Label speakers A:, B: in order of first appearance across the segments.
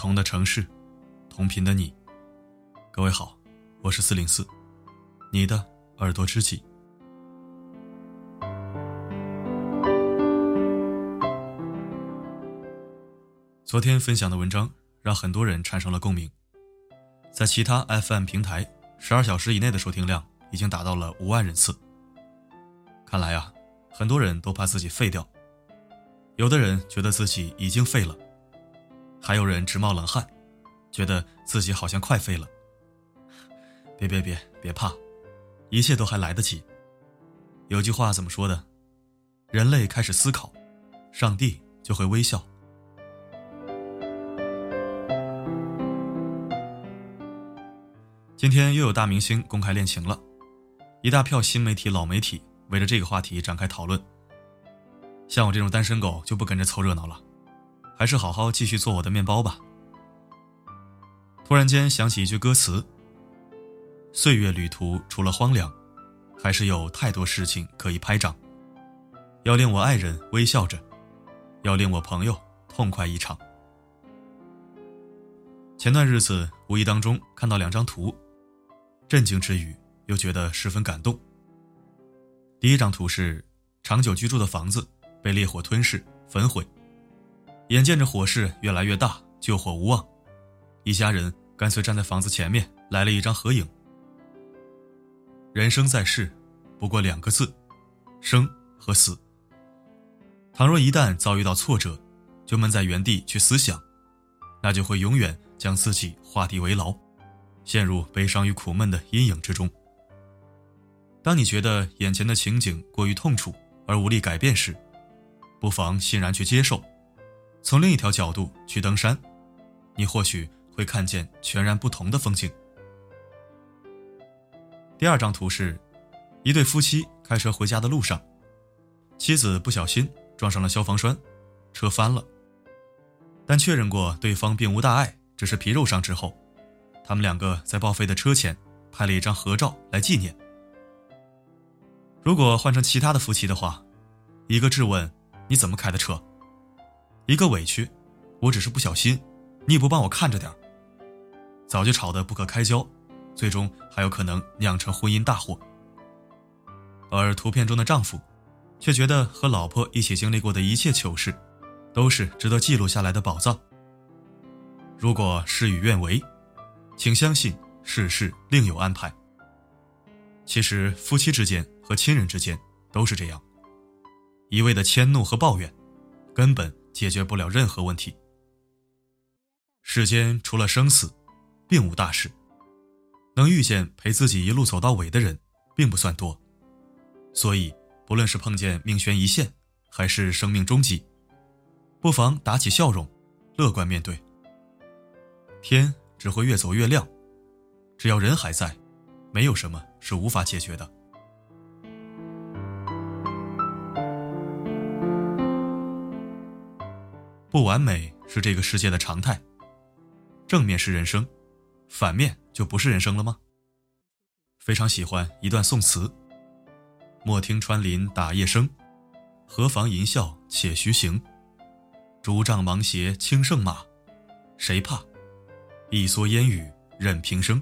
A: 同的城市，同频的你。各位好，我是四零四，你的耳朵知己。昨天分享的文章让很多人产生了共鸣，在其他 FM 平台，十二小时以内的收听量已经达到了五万人次。看来啊，很多人都怕自己废掉，有的人觉得自己已经废了。还有人直冒冷汗，觉得自己好像快废了。别别别别怕，一切都还来得及。有句话怎么说的？人类开始思考，上帝就会微笑。今天又有大明星公开恋情了，一大票新媒体、老媒体围着这个话题展开讨论。像我这种单身狗就不跟着凑热闹了。还是好好继续做我的面包吧。突然间想起一句歌词：“岁月旅途除了荒凉，还是有太多事情可以拍掌。要令我爱人微笑着，要令我朋友痛快一场。”前段日子无意当中看到两张图，震惊之余又觉得十分感动。第一张图是长久居住的房子被烈火吞噬焚毁。眼见着火势越来越大，救火无望，一家人干脆站在房子前面来了一张合影。人生在世，不过两个字：生和死。倘若一旦遭遇到挫折，就闷在原地去思想，那就会永远将自己画地为牢，陷入悲伤与苦闷的阴影之中。当你觉得眼前的情景过于痛楚而无力改变时，不妨欣然去接受。从另一条角度去登山，你或许会看见全然不同的风景。第二张图是，一对夫妻开车回家的路上，妻子不小心撞上了消防栓，车翻了。但确认过对方并无大碍，只是皮肉伤之后，他们两个在报废的车前拍了一张合照来纪念。如果换成其他的夫妻的话，一个质问：“你怎么开的车？”一个委屈，我只是不小心，你也不帮我看着点早就吵得不可开交，最终还有可能酿成婚姻大祸。而图片中的丈夫，却觉得和老婆一起经历过的一切糗事，都是值得记录下来的宝藏。如果事与愿违，请相信世事另有安排。其实夫妻之间和亲人之间都是这样，一味的迁怒和抱怨，根本。解决不了任何问题。世间除了生死，并无大事。能遇见陪自己一路走到尾的人，并不算多。所以，不论是碰见命悬一线，还是生命终极，不妨打起笑容，乐观面对。天只会越走越亮，只要人还在，没有什么是无法解决的。不完美是这个世界的常态，正面是人生，反面就不是人生了吗？非常喜欢一段宋词：“莫听穿林打叶声，何妨吟啸且徐行。竹杖芒鞋轻胜马，谁怕？一蓑烟雨任平生。”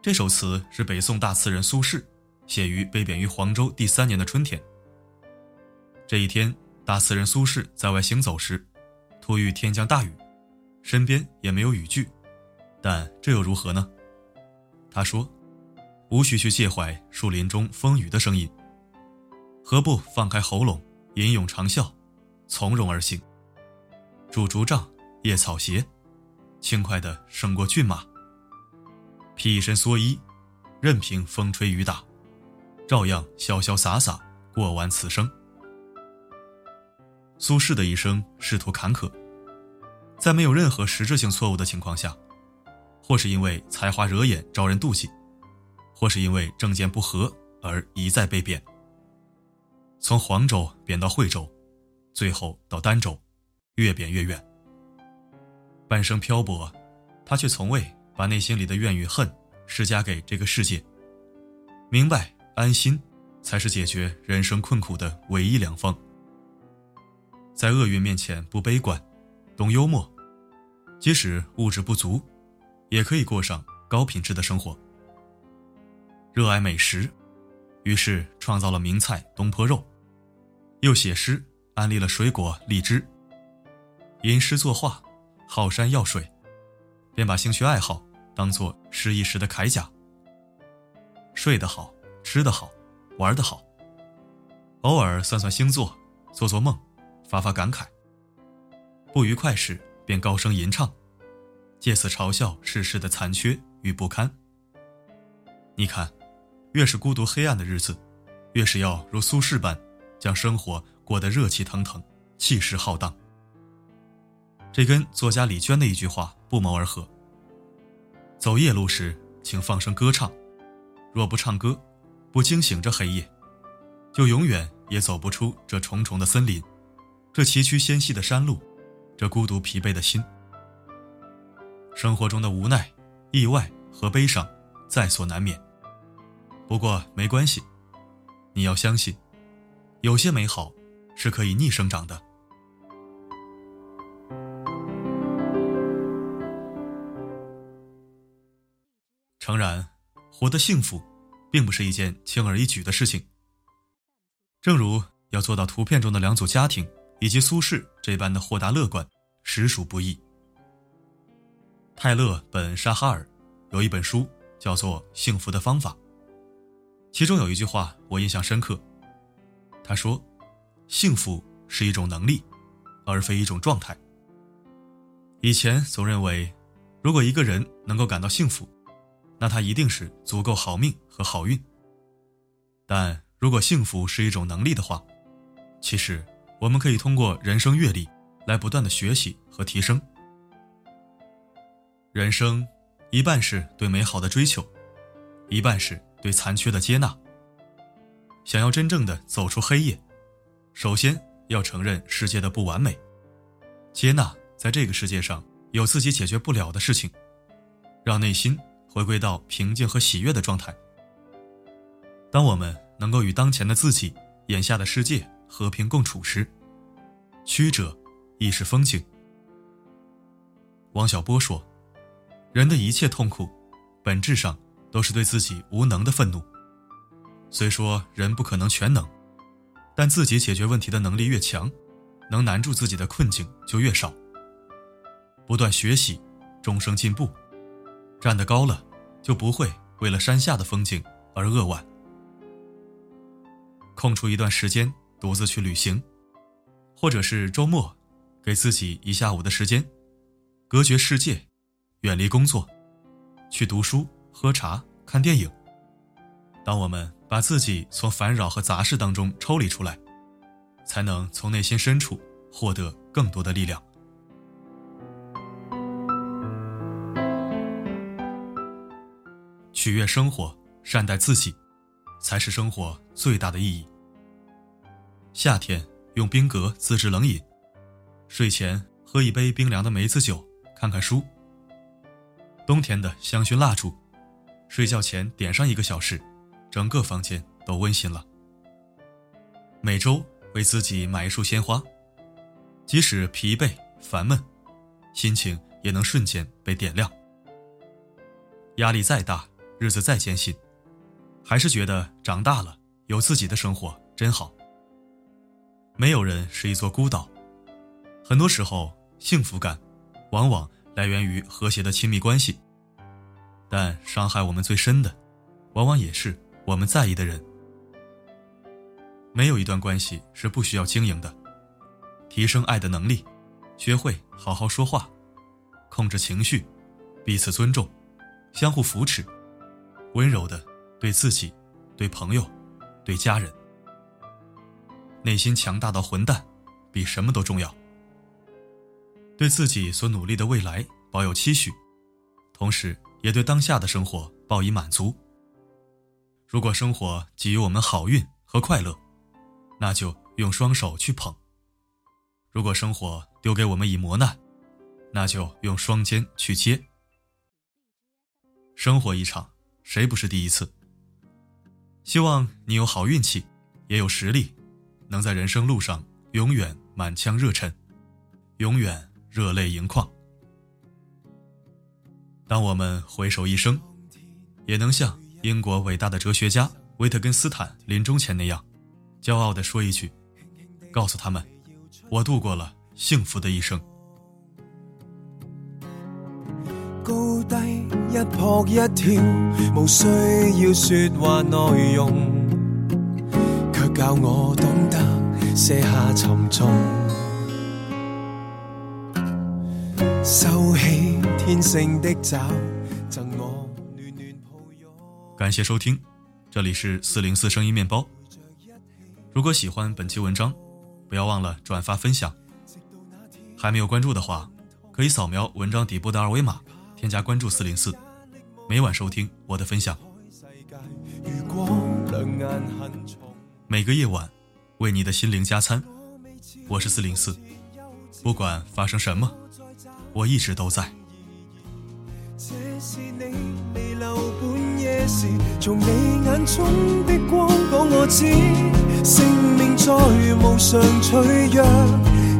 A: 这首词是北宋大词人苏轼写于被贬于黄州第三年的春天。这一天。大词人苏轼在外行走时，突遇天降大雨，身边也没有雨具，但这又如何呢？他说：“无需去介怀树林中风雨的声音，何不放开喉咙，吟咏长啸，从容而行？拄竹杖，夜草鞋，轻快地胜过骏马。披一身蓑衣，任凭风吹雨打，照样潇潇洒洒过完此生。”苏轼的一生仕途坎坷，在没有任何实质性错误的情况下，或是因为才华惹眼招人妒忌，或是因为政见不合而一再被贬。从黄州贬到惠州，最后到儋州，越贬越远。半生漂泊，他却从未把内心里的怨与恨施加给这个世界。明白安心，才是解决人生困苦的唯一良方。在厄运面前不悲观，懂幽默，即使物质不足，也可以过上高品质的生活。热爱美食，于是创造了名菜东坡肉，又写诗安利了水果荔枝。吟诗作画，好山要水，便把兴趣爱好当做诗一时的铠甲。睡得好，吃得好，玩得好。偶尔算算星座，做做梦，发发感慨。不愉快时便高声吟唱，借此嘲笑世事的残缺与不堪。你看，越是孤独黑暗的日子，越是要如苏轼般，将生活过得热气腾腾，气势浩荡。这跟作家李娟的一句话不谋而合：“走夜路时，请放声歌唱；若不唱歌，不惊醒这黑夜，就永远也走不出这重重的森林，这崎岖纤细的山路，这孤独疲惫的心。生活中的无奈、意外和悲伤，在所难免。不过没关系，你要相信，有些美好是可以逆生长的。”诚然，活得幸福，并不是一件轻而易举的事情。正如要做到图片中的两组家庭，以及苏轼这般的豁达乐观，实属不易。泰勒·本·沙哈尔有一本书叫做《幸福的方法》，其中有一句话我印象深刻。他说：“幸福是一种能力，而非一种状态。”以前总认为，如果一个人能够感到幸福，那他一定是足够好命和好运。但如果幸福是一种能力的话，其实我们可以通过人生阅历来不断的学习和提升。人生一半是对美好的追求，一半是对残缺的接纳。想要真正的走出黑夜，首先要承认世界的不完美，接纳在这个世界上有自己解决不了的事情，让内心。回归到平静和喜悦的状态。当我们能够与当前的自己、眼下的世界和平共处时，曲折亦是风景。王小波说：“人的一切痛苦，本质上都是对自己无能的愤怒。虽说人不可能全能，但自己解决问题的能力越强，能难住自己的困境就越少。不断学习，终生进步。”站得高了，就不会为了山下的风景而扼腕。空出一段时间，独自去旅行，或者是周末，给自己一下午的时间，隔绝世界，远离工作，去读书、喝茶、看电影。当我们把自己从烦扰和杂事当中抽离出来，才能从内心深处获得更多的力量。取悦生活，善待自己，才是生活最大的意义。夏天用冰格自制冷饮，睡前喝一杯冰凉的梅子酒，看看书。冬天的香薰蜡烛，睡觉前点上一个小时，整个房间都温馨了。每周为自己买一束鲜花，即使疲惫烦闷，心情也能瞬间被点亮。压力再大。日子再艰辛，还是觉得长大了有自己的生活真好。没有人是一座孤岛，很多时候幸福感往往来源于和谐的亲密关系，但伤害我们最深的，往往也是我们在意的人。没有一段关系是不需要经营的，提升爱的能力，学会好好说话，控制情绪，彼此尊重，相互扶持。温柔的对自己、对朋友、对家人，内心强大到混蛋，比什么都重要。对自己所努力的未来保有期许，同时也对当下的生活报以满足。如果生活给予我们好运和快乐，那就用双手去捧；如果生活丢给我们以磨难，那就用双肩去接。生活一场。谁不是第一次？希望你有好运气，也有实力，能在人生路上永远满腔热忱，永远热泪盈眶。
B: 当我们回首一生，也能像英国伟大的哲学家维特根斯坦临终前那样，骄傲地说一句：“告诉他们，我度过了幸福的一生。”高低一扑一跳，无需要说话内容，教我懂得卸下沉重，感谢收听，这里是四零四声音面包。如果喜欢本期文章，不要忘了转发分享。还没有关注的话，可以扫描文章底部的二维码。添加关注四零四，每晚收听我的分享。每个夜晚，为你的心灵加餐。我是四零四，不管发生什么，我一直都在。从你眼中的光讲我知，生命再无常脆弱，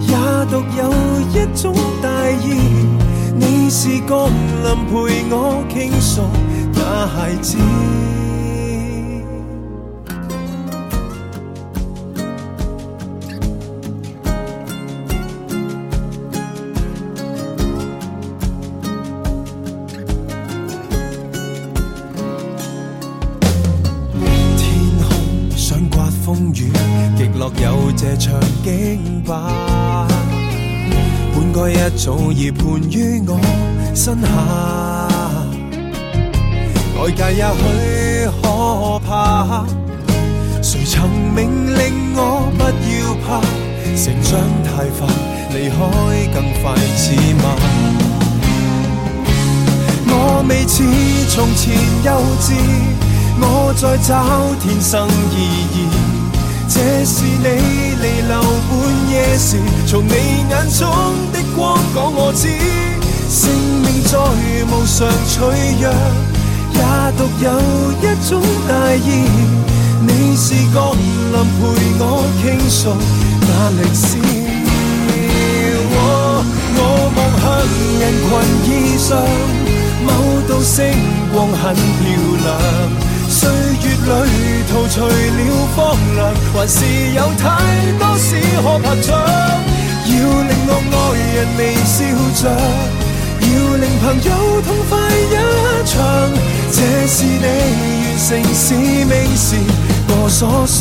B: 也独有一种大义。你是降临陪我倾诉那孩子，场景吧。本该一早已盘于我身下，外界也许可怕，谁曾命令我不要怕？成长太快，离开更快似慢。我未似从前幼稚，我在找天生意义。这是你离留半夜时，从你眼中的光讲我知，生命再无常脆弱，也独有一种大义。你是降临陪我倾诉那历史。我望向人群以上，某道星光很漂亮。旅途除了荒凉，还是有太多事可拍掌。要令我爱人微笑着，要令朋友痛快一场。这是你完成使命时我所想。